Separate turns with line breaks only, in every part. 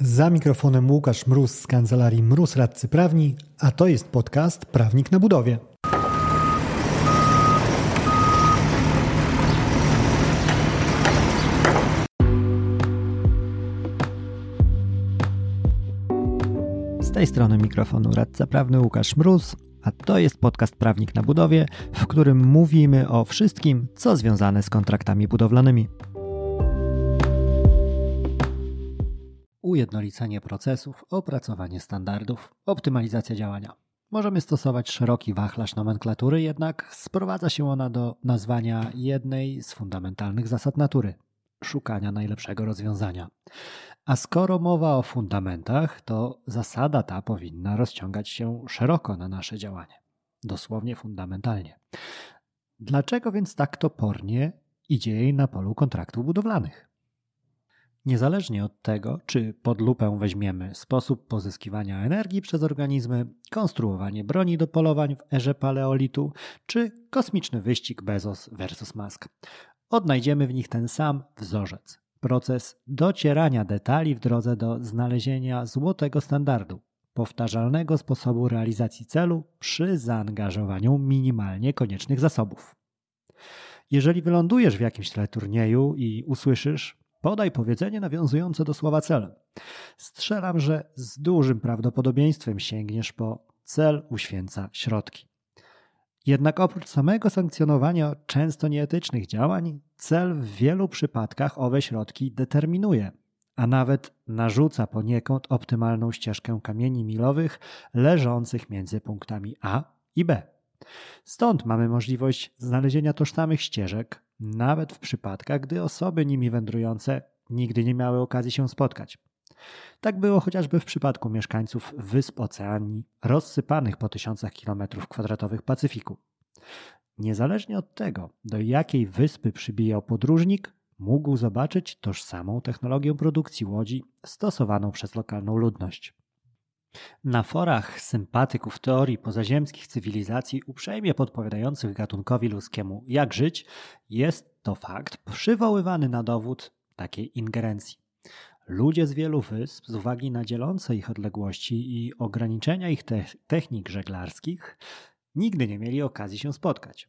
Za mikrofonem Łukasz Mróz z kancelarii Mróz Radcy Prawni, a to jest podcast Prawnik na budowie. Z tej strony mikrofonu radca prawny Łukasz Mróz, a to jest podcast Prawnik na budowie, w którym mówimy o wszystkim, co związane z kontraktami budowlanymi. Ujednolicenie procesów, opracowanie standardów, optymalizacja działania. Możemy stosować szeroki wachlarz nomenklatury, jednak sprowadza się ona do nazwania jednej z fundamentalnych zasad natury szukania najlepszego rozwiązania. A skoro mowa o fundamentach, to zasada ta powinna rozciągać się szeroko na nasze działanie. Dosłownie fundamentalnie. Dlaczego więc tak topornie idzie jej na polu kontraktów budowlanych? Niezależnie od tego, czy pod lupę weźmiemy sposób pozyskiwania energii przez organizmy, konstruowanie broni do polowań w erze paleolitu, czy kosmiczny wyścig Bezos versus Musk, odnajdziemy w nich ten sam wzorzec. Proces docierania detali w drodze do znalezienia złotego standardu, powtarzalnego sposobu realizacji celu przy zaangażowaniu minimalnie koniecznych zasobów. Jeżeli wylądujesz w jakimś teleturnieju i usłyszysz, Podaj powiedzenie nawiązujące do słowa cel. Strzelam, że z dużym prawdopodobieństwem sięgniesz po cel uświęca środki. Jednak oprócz samego sankcjonowania często nieetycznych działań, cel w wielu przypadkach owe środki determinuje, a nawet narzuca poniekąd optymalną ścieżkę kamieni milowych leżących między punktami A i B. Stąd mamy możliwość znalezienia tożsamych ścieżek, nawet w przypadkach, gdy osoby nimi wędrujące nigdy nie miały okazji się spotkać. Tak było chociażby w przypadku mieszkańców wysp Oceanii, rozsypanych po tysiącach kilometrów kwadratowych Pacyfiku. Niezależnie od tego, do jakiej wyspy przybijał podróżnik, mógł zobaczyć tożsamą technologię produkcji łodzi stosowaną przez lokalną ludność. Na forach sympatyków teorii pozaziemskich cywilizacji uprzejmie podpowiadających gatunkowi ludzkiemu jak żyć, jest to fakt przywoływany na dowód takiej ingerencji. Ludzie z wielu wysp, z uwagi na dzielące ich odległości i ograniczenia ich te technik żeglarskich, nigdy nie mieli okazji się spotkać.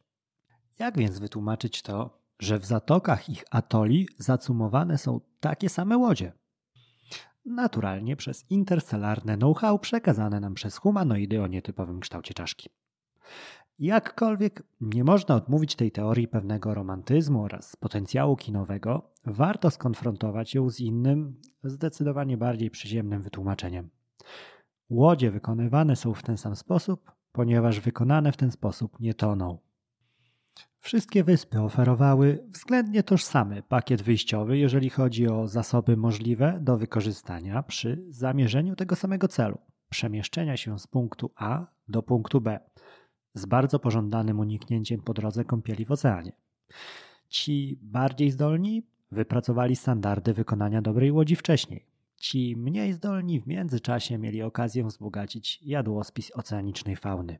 Jak więc wytłumaczyć to, że w zatokach ich atoli zacumowane są takie same łodzie? Naturalnie przez interstellarne know-how przekazane nam przez humanoidy o nietypowym kształcie czaszki. Jakkolwiek nie można odmówić tej teorii pewnego romantyzmu oraz potencjału kinowego, warto skonfrontować ją z innym, zdecydowanie bardziej przyziemnym wytłumaczeniem. Łodzie wykonywane są w ten sam sposób, ponieważ wykonane w ten sposób nie toną. Wszystkie wyspy oferowały względnie tożsamy pakiet wyjściowy, jeżeli chodzi o zasoby możliwe do wykorzystania przy zamierzeniu tego samego celu przemieszczenia się z punktu A do punktu B, z bardzo pożądanym uniknięciem po drodze kąpieli w oceanie. Ci bardziej zdolni wypracowali standardy wykonania dobrej łodzi wcześniej. Ci mniej zdolni w międzyczasie mieli okazję wzbogacić jadłospis oceanicznej fauny.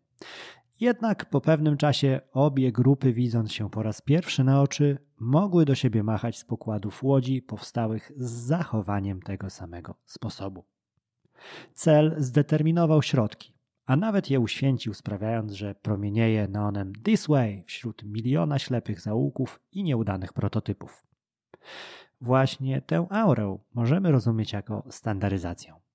Jednak po pewnym czasie obie grupy, widząc się po raz pierwszy na oczy, mogły do siebie machać z pokładów łodzi powstałych z zachowaniem tego samego sposobu. Cel zdeterminował środki, a nawet je uświęcił, sprawiając, że promienieje neonem This Way wśród miliona ślepych zaułków i nieudanych prototypów. Właśnie tę aurę możemy rozumieć jako standaryzację.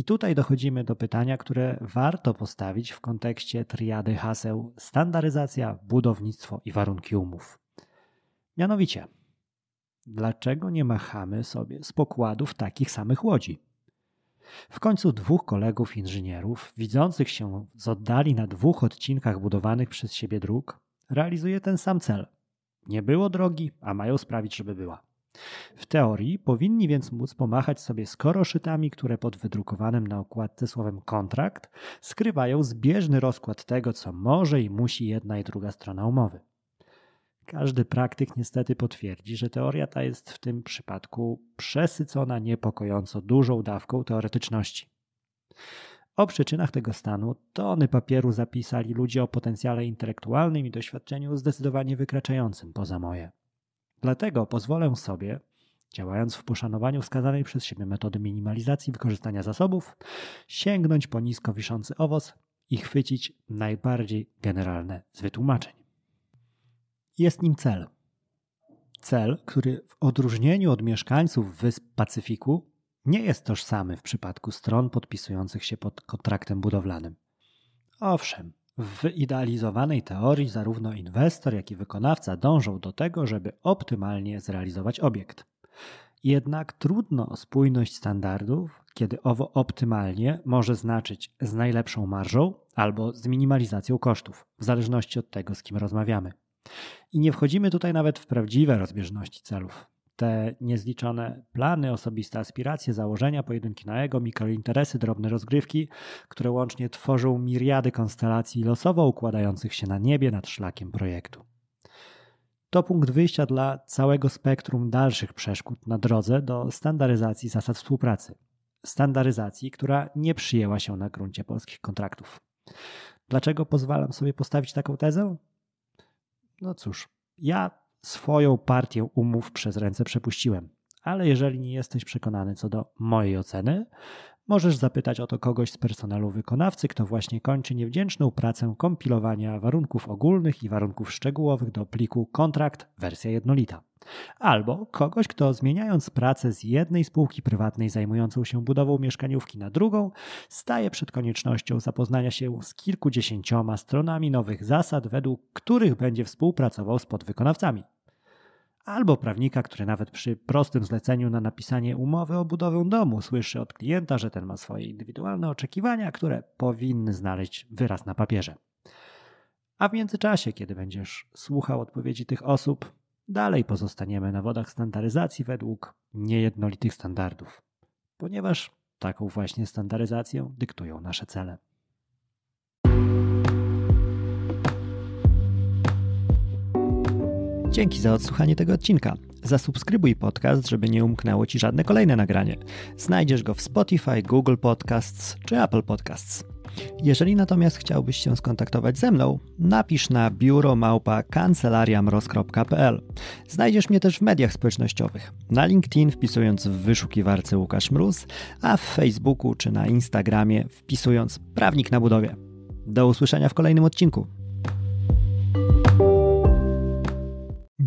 I tutaj dochodzimy do pytania, które warto postawić w kontekście triady haseł standaryzacja, budownictwo i warunki umów. Mianowicie, dlaczego nie machamy sobie z pokładów takich samych łodzi? W końcu dwóch kolegów inżynierów, widzących się z oddali na dwóch odcinkach budowanych przez siebie dróg, realizuje ten sam cel. Nie było drogi, a mają sprawić, żeby była. W teorii powinni więc móc pomachać sobie skoroszytami, które pod wydrukowanym na okładce słowem kontrakt skrywają zbieżny rozkład tego, co może i musi jedna i druga strona umowy. Każdy praktyk niestety potwierdzi, że teoria ta jest w tym przypadku przesycona niepokojąco dużą dawką teoretyczności. O przyczynach tego stanu tony papieru zapisali ludzie o potencjale intelektualnym i doświadczeniu zdecydowanie wykraczającym poza moje. Dlatego pozwolę sobie działając w poszanowaniu wskazanej przez siebie metody minimalizacji wykorzystania zasobów, sięgnąć po nisko wiszący owoc i chwycić najbardziej generalne z wytłumaczeń. Jest nim cel. Cel, który w odróżnieniu od mieszkańców wysp Pacyfiku nie jest tożsamy w przypadku stron podpisujących się pod kontraktem budowlanym. Owszem, w wyidealizowanej teorii zarówno inwestor, jak i wykonawca dążą do tego, żeby optymalnie zrealizować obiekt. Jednak trudno o spójność standardów, kiedy owo optymalnie może znaczyć z najlepszą marżą albo z minimalizacją kosztów, w zależności od tego, z kim rozmawiamy. I nie wchodzimy tutaj nawet w prawdziwe rozbieżności celów. Te niezliczone plany, osobiste aspiracje, założenia, pojedynki na ego, mikrointeresy, drobne rozgrywki, które łącznie tworzą miriady konstelacji losowo układających się na niebie nad szlakiem projektu. To punkt wyjścia dla całego spektrum dalszych przeszkód na drodze do standaryzacji zasad współpracy. Standaryzacji, która nie przyjęła się na gruncie polskich kontraktów. Dlaczego pozwalam sobie postawić taką tezę? No cóż, ja swoją partię umów przez ręce przepuściłem. Ale jeżeli nie jesteś przekonany co do mojej oceny, możesz zapytać o to kogoś z personelu wykonawcy, kto właśnie kończy niewdzięczną pracę kompilowania warunków ogólnych i warunków szczegółowych do pliku kontrakt wersja jednolita. Albo kogoś, kto zmieniając pracę z jednej spółki prywatnej zajmującą się budową mieszkaniówki na drugą, staje przed koniecznością zapoznania się z kilkudziesięcioma stronami nowych zasad, według których będzie współpracował z podwykonawcami albo prawnika, który nawet przy prostym zleceniu na napisanie umowy o budowę domu słyszy od klienta, że ten ma swoje indywidualne oczekiwania, które powinny znaleźć wyraz na papierze. A w międzyczasie, kiedy będziesz słuchał odpowiedzi tych osób, dalej pozostaniemy na wodach standaryzacji według niejednolitych standardów, ponieważ taką właśnie standaryzację dyktują nasze cele. Dzięki za odsłuchanie tego odcinka. Zasubskrybuj podcast, żeby nie umknęło Ci żadne kolejne nagranie. Znajdziesz go w Spotify, Google Podcasts czy Apple Podcasts. Jeżeli natomiast chciałbyś się skontaktować ze mną, napisz na biuromałpa kancelariamroz.pl. Znajdziesz mnie też w mediach społecznościowych. Na LinkedIn wpisując w wyszukiwarce Łukasz Mróz, a w Facebooku czy na Instagramie wpisując Prawnik na budowie. Do usłyszenia w kolejnym odcinku.